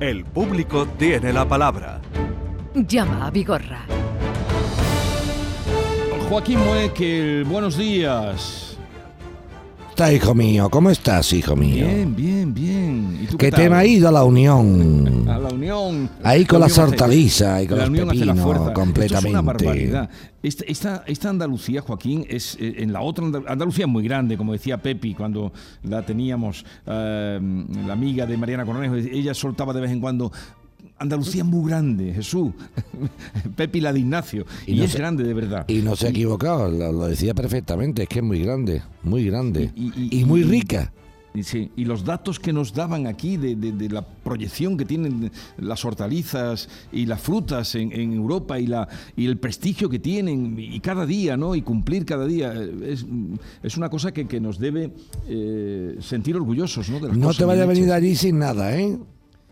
El público tiene la palabra. Llama a Vigorra. Joaquín Muekel, buenos días. Está, hijo mío? ¿Cómo estás, hijo mío? Bien, bien, bien. ¿Y tú Que qué te tal? me ha ido a la unión. A la unión. Ahí con La las hortalizas y con la los pepinos, fuerza. Esto es una completamente. barbaridad. Esta, esta, esta Andalucía, Joaquín, es eh, en la otra Andal- Andalucía es muy grande, como decía Pepi cuando la teníamos, eh, la amiga de Mariana Cornejo, ella soltaba de vez en cuando. Andalucía es muy grande, Jesús. Pepi la de Ignacio. Y, Y no es se- grande de verdad. Y no se ha equivocado, lo, lo decía perfectamente, es que es muy grande, muy grande. Y- Y, y- y- muy rica. Y Sí, y los datos que nos daban aquí de, de- de la proyección que tienen las hortalizas y las frutas en, en Europa y, la, y el prestigio que tienen y cada día, ¿no? Y cumplir cada día, eh, es, es una cosa que, que nos debe eh, sentir orgullosos, ¿no? De las No cosas te vayas a venir allí sin nada, ¿eh?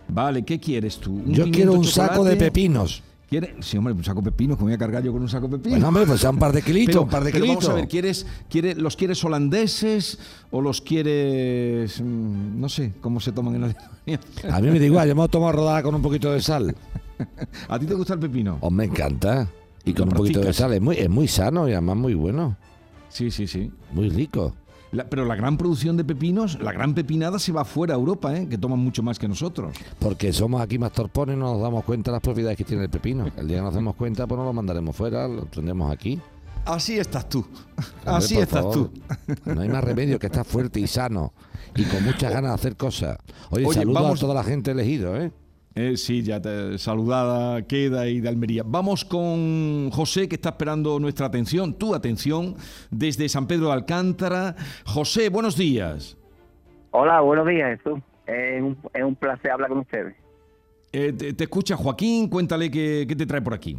Vale, ¿qué quieres tú? ¿Un Yo quiero un saco de pepinos. ¿Quieres? Sí, hombre, un saco de pepinos, que me voy a cargar yo con un saco de pepinos. Bueno, hombre, pues sea un par de kilitos, un par de kilitos. vamos a ver, ¿quieres, quiere- ¿los quieres holandeses o los quieres, mm, no sé, cómo se toman en Alemania? A mí me da igual, yo me lo tomo rodada con un poquito de sal. ¿A ti te gusta el pepino? Os me encanta. Y con un poquito de sal, es muy, es muy sano y además muy bueno, Sí, sí, sí. muy rico. La- pero la gran producción de pepinos, la gran pepinada se va fuera a Europa, ¿eh? que toman mucho más que nosotros. Porque somos aquí más torpones y no nos damos cuenta de las propiedades que tiene el pepino. El día que nos demos cuenta, pues no lo mandaremos fuera, lo tendremos aquí. Así estás tú. Hombre, Así estás favor. tú. No hay más remedio que estar fuerte y sano y con muchas ganas de hacer cosas. Oye, Oye, saludo vamos- a toda la gente elegido, ¿eh? Eh, sí, ya te, saludada queda y de Almería. Vamos con José, que está esperando nuestra atención, tu atención, desde San Pedro de Alcántara. José, buenos días. Hola, buenos días, Jesús. Es un, es un placer hablar con ustedes. Eh, te, te escucha Joaquín, cuéntale qué, qué te trae por aquí.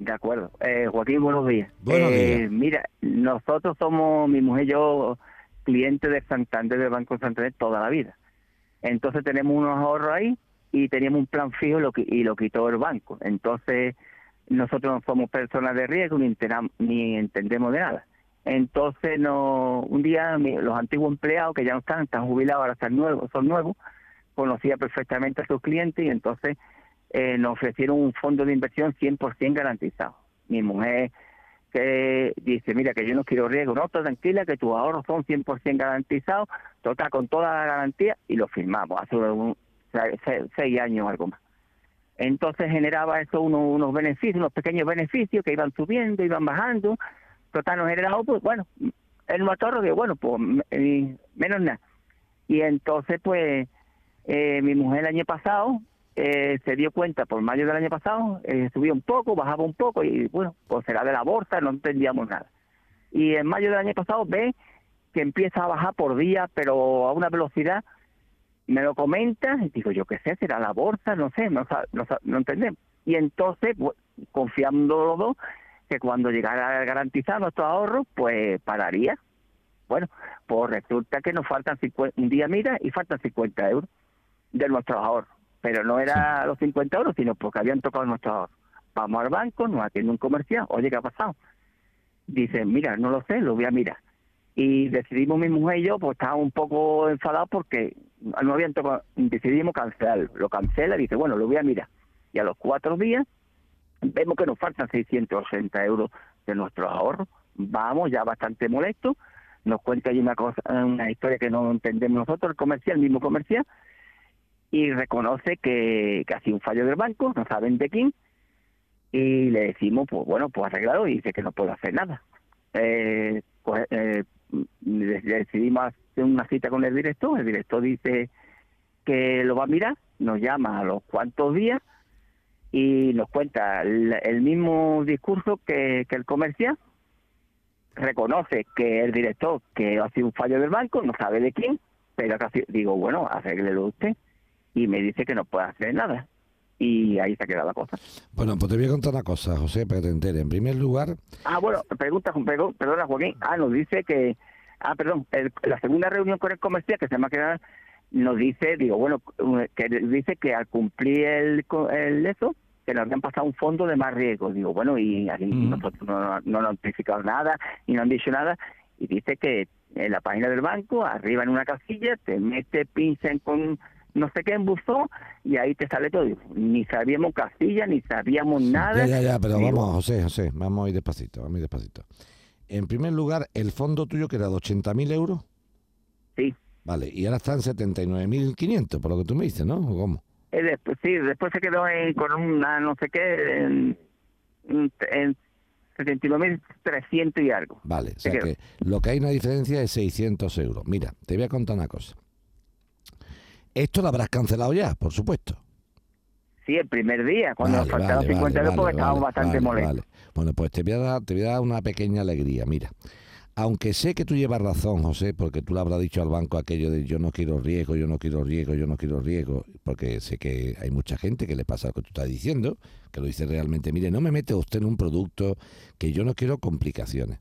De acuerdo. Eh, Joaquín, buenos días. Buenos Eh, días. Mira, nosotros somos, mi mujer y yo, clientes de Santander, del Banco Santander, toda la vida. Entonces tenemos unos ahorros ahí y teníamos un plan fijo lo, qui- y lo quitó el banco. Entonces nosotros no somos personas de riesgo ni, ni entendemos de nada. Entonces no, un día los antiguos empleados que ya no están, están jubilados, ahora están nuevos, son nuevos, conocía perfectamente a sus clientes y entonces eh, nos ofrecieron un fondo de inversión 100% garantizado. Mi mujer que dice, mira, que yo no quiero riesgo, no, tú tranquila, que tus ahorros son 100% garantizados, total, con toda la garantía, y lo firmamos hace un- se- se- seis años algo más. Entonces generaba eso unos, unos beneficios, unos pequeños beneficios que iban subiendo, iban bajando, total, nos generaba, pues bueno, el motor que bueno, pues eh, menos nada. Y entonces, pues, eh, mi mujer el año pasado eh, se dio cuenta, por mayo del año pasado, eh, subía un poco, bajaba un poco, y bueno, pues será de la bolsa, no entendíamos nada. Y en mayo del año pasado ve que empieza a bajar por día, pero a una velocidad, me lo comenta, y digo, yo qué sé, será la bolsa, no sé, no, no, no entendemos. Y entonces, confiando los dos, que cuando llegara a garantizar nuestro ahorro, pues pararía. Bueno, pues resulta que nos faltan 50, un día mira y faltan 50 euros de nuestros ahorros. Pero no era los 50 euros, sino porque habían tocado nuestros ahorros. Vamos al banco, nos atiende un comercial, oye, ¿qué ha pasado? Dice, mira, no lo sé, lo voy a mirar. Y decidimos mi mujer y yo, pues estábamos un poco enfadados porque no habían tocado, decidimos cancelarlo. Lo cancela y dice, bueno, lo voy a mirar. Y a los cuatro días vemos que nos faltan 680 euros de nuestros ahorros. Vamos, ya bastante molesto. Nos cuenta ahí una cosa, una historia que no entendemos nosotros, el comercial, el mismo comercial, y reconoce que, que ha sido un fallo del banco, no saben de quién, y le decimos, pues bueno, pues arreglado, y dice que no puede hacer nada. Eh, pues, eh, decidimos hacer una cita con el director, el director dice que lo va a mirar, nos llama a los cuantos días y nos cuenta el, mismo discurso que, que el comercial, reconoce que el director, que ha sido un fallo del banco, no sabe de quién, pero casi digo, bueno, arréglelo usted, y me dice que no puede hacer nada. Y ahí se ha quedado la cosa. Bueno, pues te voy a contar una cosa, José, para que te enteres. En primer lugar, Ah, bueno, pregunta, perdona, Joaquín. Ah, nos dice que, ah, perdón, el- la segunda reunión con el comercial que se me ha quedado, nos dice, digo, bueno, que dice que al cumplir el, el eso, que nos habían pasado un fondo de más riesgo. Digo, bueno, y aquí nosotros no, no, no nos han notificado nada y no han dicho nada. Y dice que en la página del banco, arriba en una casilla, te mete, pinchan con no sé qué buzón y ahí te sale todo. Ni sabíamos Castilla, ni sabíamos nada. Ya, ya, ya, pero vamos, José, José, vamos a ir despacito, vamos a ir despacito. En primer lugar, el fondo tuyo que era de 80.000 euros, Sí. vale, y ahora está en 79.500, por lo que tú me dices, ¿no? ¿O cómo? Eh, después, sí, después se quedó en- con una no sé qué, en, en 79.300 y algo. Vale, o Se sea quedó. que lo que hay una diferencia es 600 euros. Mira, te voy a contar una cosa. Esto lo habrás cancelado ya, por supuesto. Sí, el primer día, cuando Vale, nos faltaban vale, 50 euros, vale, porque estábamos bastante molestos. Bueno, pues te voy, a dar, te voy a dar una pequeña alegría. Mira, aunque sé que tú llevas razón, José, porque tú le habrás dicho al banco aquello de yo no quiero riesgo, yo no quiero riesgo, yo no quiero riesgo, porque sé que hay mucha gente que le pasa lo que tú estás diciendo, que lo dice realmente, mire, no me mete usted en un producto que yo no quiero complicaciones.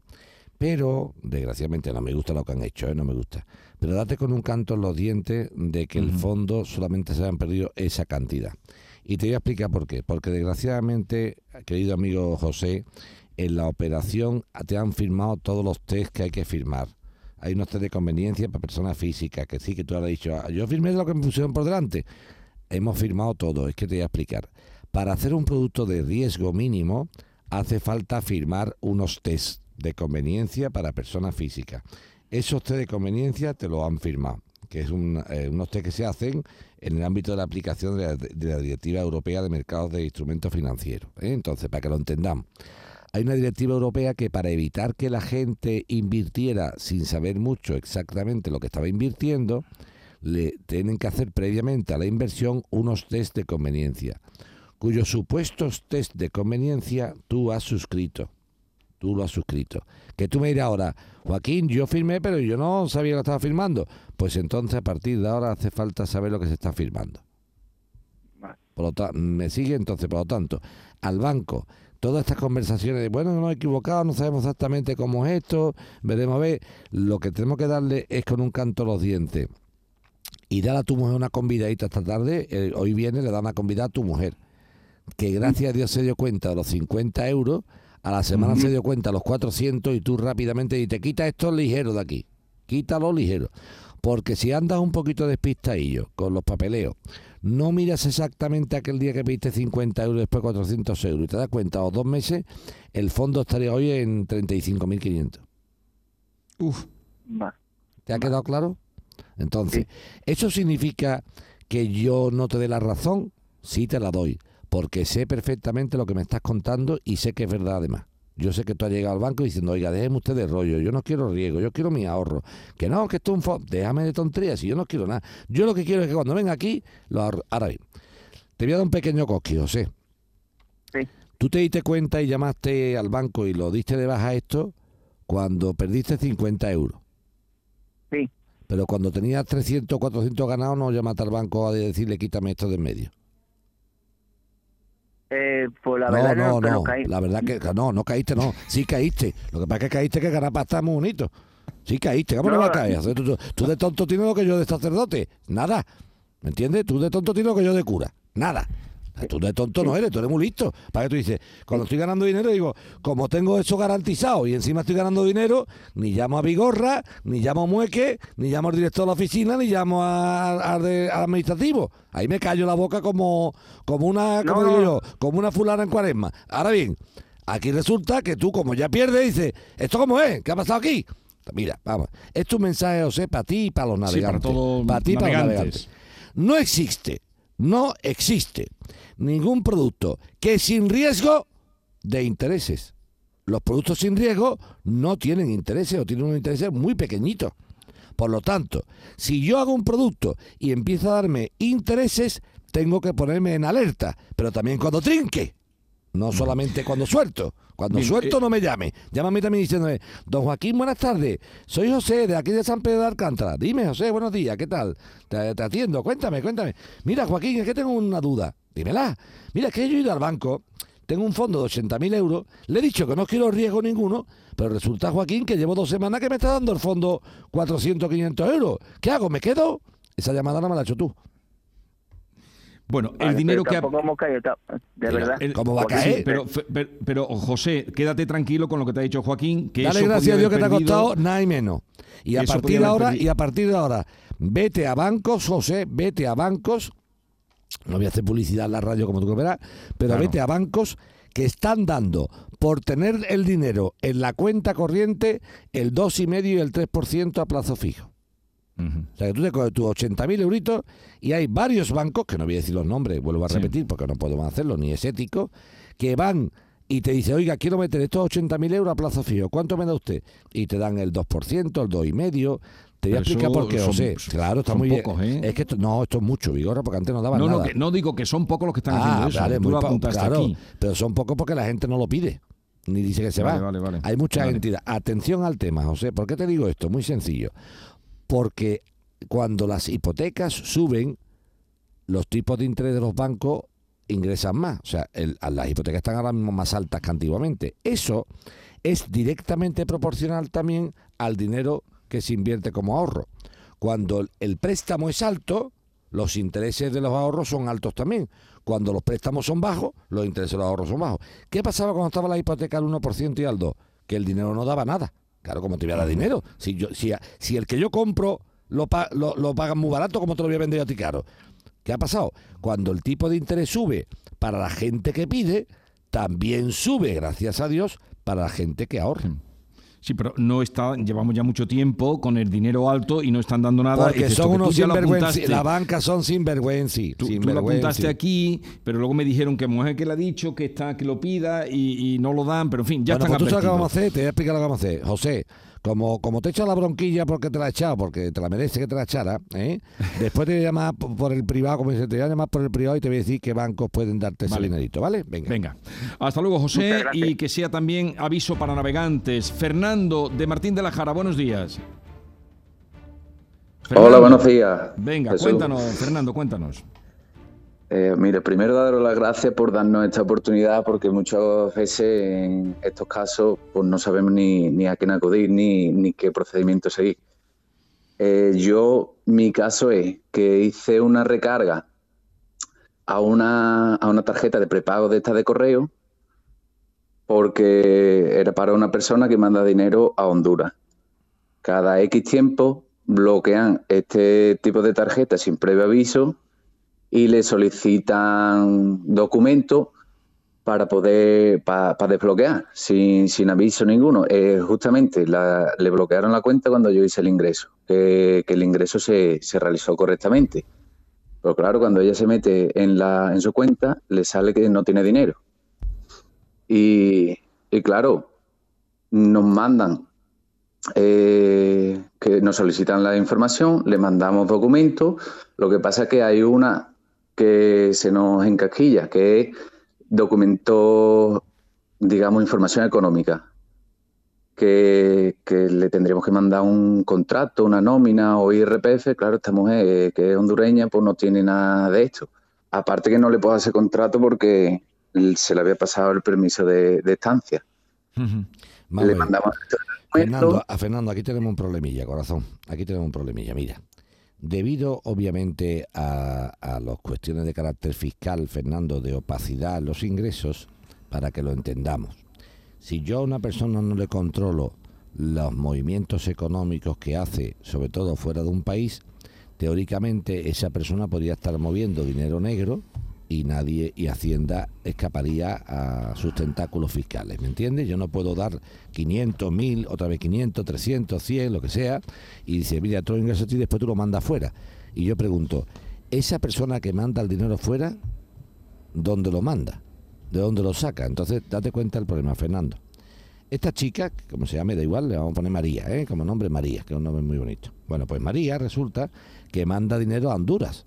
Pero, desgraciadamente, no me gusta lo que han hecho, ¿eh? no me gusta. Pero date con un canto en los dientes de que el fondo solamente se han perdido esa cantidad. Y te voy a explicar por qué. Porque desgraciadamente, querido amigo José, en la operación te han firmado todos los test que hay que firmar. Hay unos test de conveniencia para personas físicas, que sí que tú has dicho, "Ah, yo firmé lo que me pusieron por delante. Hemos firmado todo, es que te voy a explicar. Para hacer un producto de riesgo mínimo, hace falta firmar unos test de conveniencia para personas físicas. Esos test de conveniencia te lo han firmado, que es un, eh, unos test que se hacen en el ámbito de la aplicación de la, Directiva Europea de Mercados de Instrumentos Financieros. ¿eh? Entonces, para que lo entendamos. Hay una directiva europea que para evitar que la gente invirtiera sin saber mucho exactamente lo que estaba invirtiendo, le tienen que hacer previamente a la inversión unos test de conveniencia, cuyos supuestos test de conveniencia tú has suscrito. Tú lo has suscrito. Que tú me dirás ahora, Joaquín, yo firmé, pero yo no sabía lo que estaba firmando. Pues entonces a partir de ahora hace falta saber lo que se está firmando. Por lo ta- me sigue entonces, por lo tanto, al banco, todas estas conversaciones de, bueno, no he equivocado, no sabemos exactamente cómo es esto, veremos a ver, lo que tenemos que darle es con un canto a los dientes. Y dar a tu mujer una convidadita esta tarde, eh, hoy viene, le da una convidada a tu mujer, que gracias a Dios se dio cuenta de los 50 euros, a la semana se dio cuenta los 400 y tú rápidamente dices, quita esto ligero de aquí, quítalo ligero. Porque si andas un poquito despistadillo con los papeleos, no miras exactamente aquel día que pediste 50 euros y después 400 euros y te das cuenta, a los dos meses, el fondo estaría hoy en 35.500. Uf, Va. ¿Te ha quedado claro? Entonces, ¿eso significa que yo no te dé la razón? Sí te la doy, porque sé perfectamente lo que me estás contando y sé que es verdad además. Yo sé que tú has llegado al banco diciendo, oiga, déjeme usted de rollo, yo no quiero riesgo, yo quiero mi ahorro. Que no, que esto es un fondo, déjame de tonterías, si yo no quiero nada. Yo lo que quiero es que cuando venga aquí, lo ahorro. Ahora bien, te voy a dar un pequeño cosquillo, José. Sí. Tú te diste cuenta y llamaste al banco y lo diste de baja esto cuando perdiste 50 euros. Sí. Pero cuando tenías 300, 400 ganados, no llamaste al banco a decirle quítame esto de en medio. Eh, pues la no, verdad no, que no. caí. La verdad que no, no caíste, no. Sí caíste. Lo que pasa es que caíste que ganar pasta es muy bonito. Sí caíste. ¿Cómo no, No, vas a caer? O sea, Tú, tú- tú de tonto tienes lo que yo de sacerdote. Nada. ¿Me entiendes? Tú de tonto tienes lo que yo de cura. Nada. Sea, Tú de tonto no eres, tú eres muy listo. Para que tú dices, cuando estoy ganando dinero, digo, como tengo eso garantizado y encima estoy ganando dinero, ni llamo a Vigorra, ni llamo a Mueque, ni llamo al director de la oficina, ni llamo a- al de- al administrativo. Ahí me callo la boca como, como una, como No, digo yo, como una fulana en cuaresma. Ahora bien, aquí resulta que tú, como ya pierdes, dices, ¿esto cómo es? ¿Qué ha pasado aquí? Mira, vamos, esto es un mensaje, José, para ti y para los Sí, para navegantes. todos Para ti y para los navegantes. navegantes. No existe, no existe ningún producto que sin riesgo de intereses. Los productos sin riesgo no tienen intereses o tienen unos intereses muy pequeñitos. Por lo tanto, si yo hago un producto y empieza a darme intereses, tengo que ponerme en alerta, pero también cuando trinque, no solamente cuando suelto. Cuando Bien, suelto eh, no me llame. Llámame también diciéndome, don Joaquín, buenas tardes. Soy José de aquí de San Pedro de Alcántara. Dime, José, buenos días, ¿qué tal? Te, te atiendo, cuéntame, cuéntame. Mira, Joaquín, es que tengo una duda. Dímela. Mira, es que yo he ido al banco, tengo un fondo de 80.000 euros, le he dicho que no quiero riesgo ninguno, pero resulta, Joaquín, que llevo dos semanas que me está dando el fondo 400, 500 euros. ¿Qué hago? ¿Me quedo? Esa llamada no me la has hecho tú. Bueno, Vale, el dinero pero que... ha- de verdad. el- ¿Cómo va a Sí, caer? pero, fe- pero, pero, José, quédate tranquilo con lo que te ha dicho Joaquín. Que Dale eso gracias a Dios que te ha costado nada y menos. Y a partir de ahora, perdido. y a partir de ahora, vete a bancos, José, vete a bancos. No voy a hacer publicidad en la radio como tú verás, pero Claro. vete a bancos que están dando por tener el dinero en la cuenta corriente el 2,5 y el 3% a plazo fijo. O sea, que tú te coges tus 80.000 euritos y hay varios bancos, que no voy a decir los nombres, vuelvo a Sí. repetir porque no podemos hacerlo, ni es ético, que van y te dicen, oiga, quiero meter estos 80.000 euros a plazo fijo, ¿cuánto me da usted? Y te dan el 2%, el 2,5%. Te voy a explicar por qué, José. Claro, está muy pocos, bien. ¿eh? Es que esto, no, esto es mucho, Vigorra, porque antes no daban No, no, nada. que- no digo que son pocos los que están ah, haciendo eso. vale, Tú muy lo claro, aquí. pero son pocos porque la gente no lo pide. Ni dice que se Vale, va. vale, vale. Hay muchas Vale. entidades. Atención al tema, José. ¿Por qué te digo esto? Muy sencillo. Porque cuando las hipotecas suben, los tipos de interés de los bancos ingresan más. O sea, las hipotecas están ahora mismo más altas que antiguamente. Eso es directamente proporcional también al dinero que se invierte como ahorro. Cuando el- el préstamo es alto, los intereses de los ahorros son altos también. Cuando los préstamos son bajos, los intereses de los ahorros son bajos. ¿Qué pasaba cuando estaba la hipoteca al 1% y al 2%? Que el dinero no daba nada. Claro, como te voy a dar dinero? Si, yo, si, si el que yo compro lo, pa- lo, lo pagan muy barato, ¿cómo te lo voy a vender yo a ti caro? ¿Qué ha pasado? Cuando el tipo de interés sube para la gente que pide, también sube, gracias a Dios, para la gente que ahorra. Sí, pero no está, llevamos ya mucho tiempo con el dinero alto y no están dando nada. Porque son unos sinvergüenza. apuntaste. La banca son sinvergüenza. Tú, tú lo apuntaste aquí, pero luego me dijeron que mujer que le ha dicho que está que lo pida y, y no lo dan, pero en fin, ya bueno, están pues tú sabes lo que vamos a hacer, te voy a explicar lo que vamos a hacer. José, como, como te he echado la bronquilla porque te la he echado, porque te la merece que te la echara, ¿eh? después te voy a llamar por, el privado, como dice, te voy a llamar por el privado y te voy a decir qué bancos pueden darte ese Vale. dinerito, ¿vale? Venga. Venga, hasta luego José y que sea también aviso para navegantes. Fernando de Martín de la Jara, buenos días. Hola, buenos días. Venga, Jesús. cuéntanos, Fernando, cuéntanos. Eh, mire, primero daros las gracias por darnos esta oportunidad porque muchas veces en estos casos pues no sabemos ni, a quién acudir ni, ni qué procedimiento seguir. Eh, yo, mi caso es que hice una recarga a una, a una tarjeta de prepago de esta de correo porque era para una persona que manda dinero a Honduras. Cada X tiempo bloquean este tipo de tarjeta sin previo aviso y le solicitan documentos para poder para desbloquear sin, sin aviso ninguno. Eh, justamente le bloquearon la cuenta cuando yo hice el ingreso, que, que el ingreso se, se realizó correctamente. Pero claro, cuando ella se mete en, la, en su cuenta, le sale que no tiene dinero. Y, y claro, nos mandan, eh, que nos solicitan la información, le mandamos documentos. Lo que pasa es que hay una que se nos encasquilla, que es documentos, digamos, información económica, que, que le tendríamos que mandar un contrato, una nómina o IRPF. Claro, esta mujer que es hondureña, pues no tiene nada de esto. Aparte que no le puedo hacer contrato porque se le había pasado el permiso de, de estancia. Vamos le mandamos Fernando, a Fernando, aquí tenemos un problemilla, corazón. Aquí tenemos un problemilla. Mira, debido obviamente a, las cuestiones de carácter fiscal, Fernando, de opacidad en los ingresos, para que lo entendamos. Si yo a una persona no le controlo los movimientos económicos que hace, sobre todo fuera de un país, teóricamente esa persona podría estar moviendo dinero negro y nadie y Hacienda escaparía a sus tentáculos fiscales, ¿me entiendes? Yo no puedo dar 500, 1000, otra vez 500, 300, 100, lo que sea, y dice, mira, todo ingreso a ti después tú lo mandas fuera. Y yo pregunto, ¿esa persona que manda el dinero fuera, dónde lo manda? ¿De dónde lo saca? Entonces, date cuenta del problema, Fernando. Esta chica, como se llame, da igual, le vamos a poner María, ¿eh? como nombre María, que es un nombre muy bonito. Bueno, pues María resulta que manda dinero a Honduras.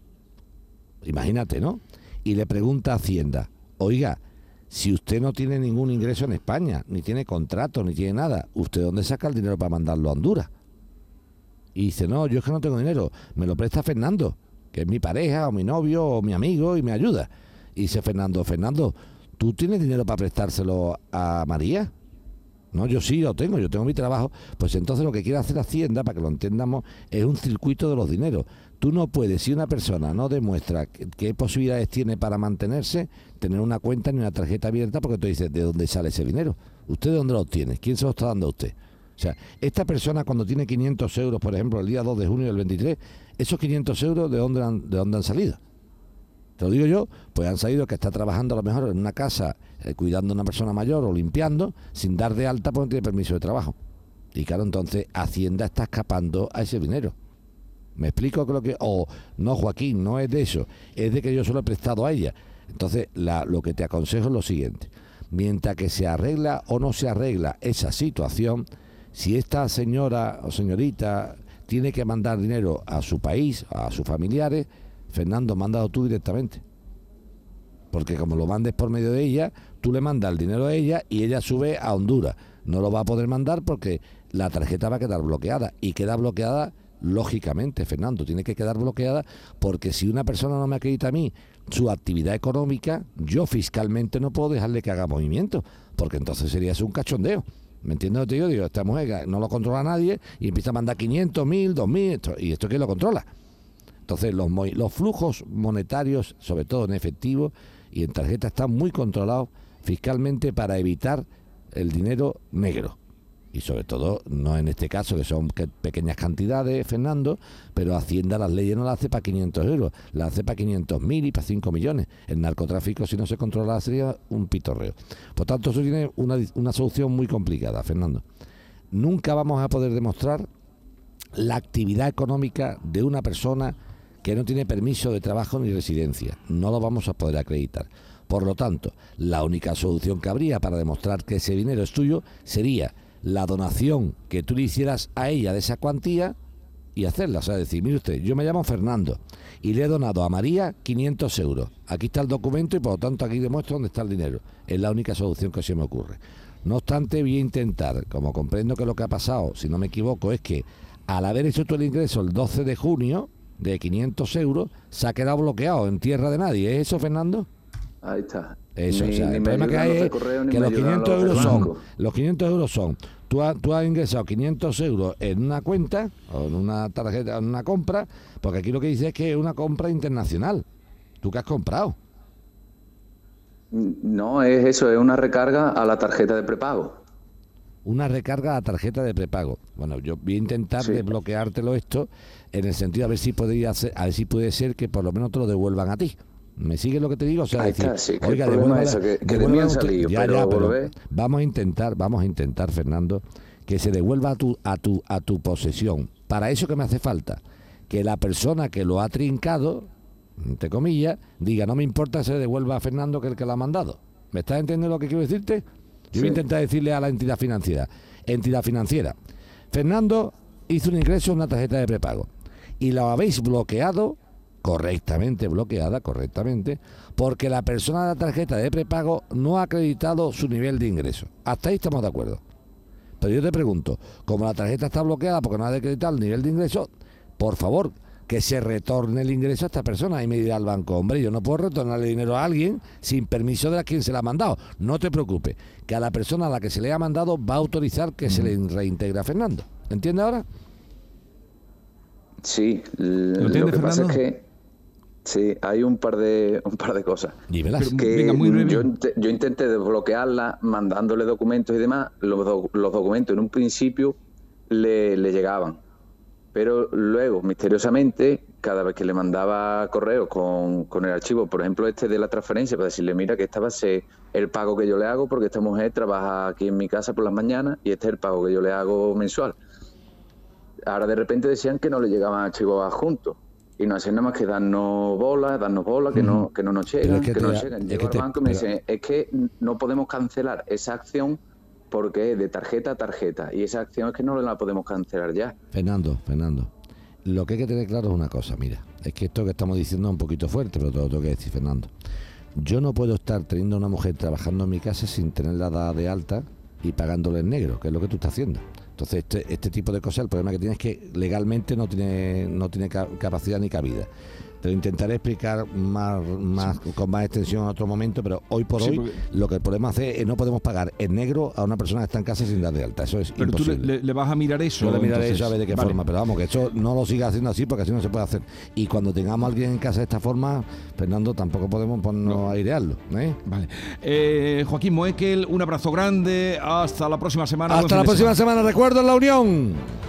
Imagínate, ¿no? Y le pregunta a Hacienda, oiga, si usted no tiene ningún ingreso en España, ni tiene contrato, ni tiene nada, ¿usted dónde saca el dinero para mandarlo a Honduras? Y dice, no, yo es que no tengo dinero, me lo presta Fernando, que es mi pareja, o mi novio, o mi amigo, y me ayuda. Y dice Fernando, Fernando, ¿tú tienes dinero para prestárselo a María? No, yo sí lo tengo, yo tengo mi trabajo. Pues entonces lo que quiere hacer Hacienda, para que lo entendamos, es un circuito de los dineros. Tú no puedes, si una persona no demuestra qué, posibilidades tiene para mantenerse, tener una cuenta ni una tarjeta abierta, porque tú dices, ¿de dónde sale ese dinero? ¿Usted de dónde lo obtiene? ¿Quién se lo está dando a usted? O sea, esta persona cuando tiene 500 euros, por ejemplo, el día 2 de junio del 23, esos 500 euros, ¿de dónde han, de dónde han salido? Te lo digo yo, pues han salido que está trabajando a lo mejor en una casa eh, cuidando a una persona mayor o limpiando, sin dar de alta porque no tiene permiso de trabajo. Y claro, entonces Hacienda está escapando a ese dinero. ¿Me explico lo que.? O no, Joaquín, no es de eso, es de que yo solo he prestado a ella. Entonces, la, lo que te aconsejo es lo siguiente: mientras que se arregla o no se arregla esa situación, si esta señora o señorita tiene que mandar dinero a su país, a sus familiares, Fernando, mándalo tú directamente. Porque como lo mandes por medio de ella, tú le mandas el dinero a ella y ella sube a Honduras. No lo va a poder mandar porque la tarjeta va a quedar bloqueada. Y queda bloqueada lógicamente, Fernando, tiene que quedar bloqueada porque si una persona no me acredita a mí su actividad económica, yo fiscalmente no puedo dejarle que haga movimiento, porque entonces sería un cachondeo. ¿Me entiendes lo que yo digo? Esta mujer no lo controla nadie y empieza a mandar 500, 1000, 2000, y esto quién lo controla. Entonces los, los flujos monetarios, sobre todo en efectivo y en tarjeta, están muy controlados fiscalmente para evitar el dinero negro y sobre todo no en este caso que son pequeñas cantidades, Fernando, pero Hacienda las leyes no las hace para 500 euros, las hace para 500 mil y para 5 millones. El narcotráfico si no se controla sería un pitorreo. Por tanto, eso tiene una, una solución muy complicada, Fernando. Nunca vamos a poder demostrar la actividad económica de una persona que no tiene permiso de trabajo ni residencia. No lo vamos a poder acreditar. Por lo tanto, la única solución que habría para demostrar que ese dinero es tuyo sería la donación que tú le hicieras a ella de esa cuantía y hacerla. O sea, decir, mire usted, yo me llamo Fernando y le he donado a María 500 euros. Aquí está el documento y por lo tanto aquí demuestro dónde está el dinero. Es la única solución que se me ocurre. No obstante, voy a intentar, como comprendo que lo que ha pasado, si no me equivoco, es que al haber hecho todo el ingreso el 12 de junio de 500 euros, se ha quedado bloqueado en tierra de nadie. ¿Es eso, Fernando? Ahí está. Eso, o sea, el problema que hay es que los 500 euros son, los 500 euros son, tú, tú has ingresado 500 euros en una cuenta o en una tarjeta, en una compra, porque aquí lo que dice es que es una compra internacional. ¿Tú qué has comprado? No, es eso, es una recarga a la tarjeta de prepago. Una recarga a la tarjeta de prepago. Bueno, yo voy a intentar desbloqueártelo esto en el sentido a ver si podría hacer, a ver si puede ser que por lo menos te lo devuelvan a ti. ¿Me sigue lo que te digo? O sea, decir, oiga, que, ya, ya, pero vamos a intentar, vamos a intentar, Fernando, que se devuelva a tu, a tu, a tu posesión. Para eso que me hace falta, que la persona que lo ha trincado, entre comillas, diga, no me importa, se devuelva a Fernando que el que lo ha mandado. ¿Me estás entendiendo lo que quiero decirte? Yo voy a intentar decirle a la entidad financiera, entidad financiera, Fernando hizo un ingreso en una tarjeta de prepago y lo habéis bloqueado correctamente bloqueada, correctamente, porque la persona de la tarjeta de prepago no ha acreditado su nivel de ingreso. Hasta ahí estamos de acuerdo. Pero yo te pregunto, como la tarjeta está bloqueada porque no ha acreditado el nivel de ingreso, por favor, que se retorne el ingreso a esta persona. Y me dirá al banco, hombre, yo no puedo retornarle dinero a alguien sin permiso de a quien se le ha mandado. No te preocupes, que a la persona a la que se le ha mandado va a autorizar que se le reintegra a Fernando. ¿Entiendes ahora? Sí, lo, que pasa es que Sí, hay un par de un par de cosas. Que yo, yo, intenté desbloquearla mandándole documentos y demás. Los, los documentos en un principio le, llegaban. Pero luego, misteriosamente, cada vez que le mandaba correo con, con, el archivo, por ejemplo, este de la transferencia, para decirle, mira, que esta va a ser el pago que yo le hago porque esta mujer trabaja aquí en mi casa por las mañanas y este es el pago que yo le hago mensual. Ahora de repente decían que no le llegaban archivos adjuntos y no hacen nada más que darnos bola, darnos bola, que no, que no nos llegan, que, no. Llego al banco y me dicen, es que no podemos cancelar esa acción porque es de tarjeta a tarjeta y esa acción es que no la podemos cancelar ya. Fernando, Fernando, lo que hay que tener claro es una cosa, mira, es que esto que estamos diciendo es un poquito fuerte, pero te lo tengo que decir, Fernando. Yo no puedo estar teniendo una mujer trabajando en mi casa sin tenerla dada de alta y pagándole en negro, que es lo que tú estás haciendo. Entonces, este, este tipo de cosas, el problema que tiene es que legalmente no tiene, no tiene capacidad ni cabida. Te lo intentaré explicar más, más con más extensión en otro momento, pero hoy por Sí, hoy porque- lo que podemos hacer es no podemos pagar en negro a una persona que está en casa sin dar de alta. Eso es Pero tú le, imposible. le- le vas a mirar eso. Yo le miraré entonces. eso a ver de qué Vale. forma, pero vamos, que esto no lo siga haciendo así porque así no se puede hacer. Y cuando tengamos a alguien en casa de esta forma, Fernando, tampoco podemos ponernos No. a airearlo. ¿eh? Vale. Eh, Joaquín Moekel, un abrazo grande. Hasta la próxima semana. Hasta la próxima semana. Recuerdo en la Unión.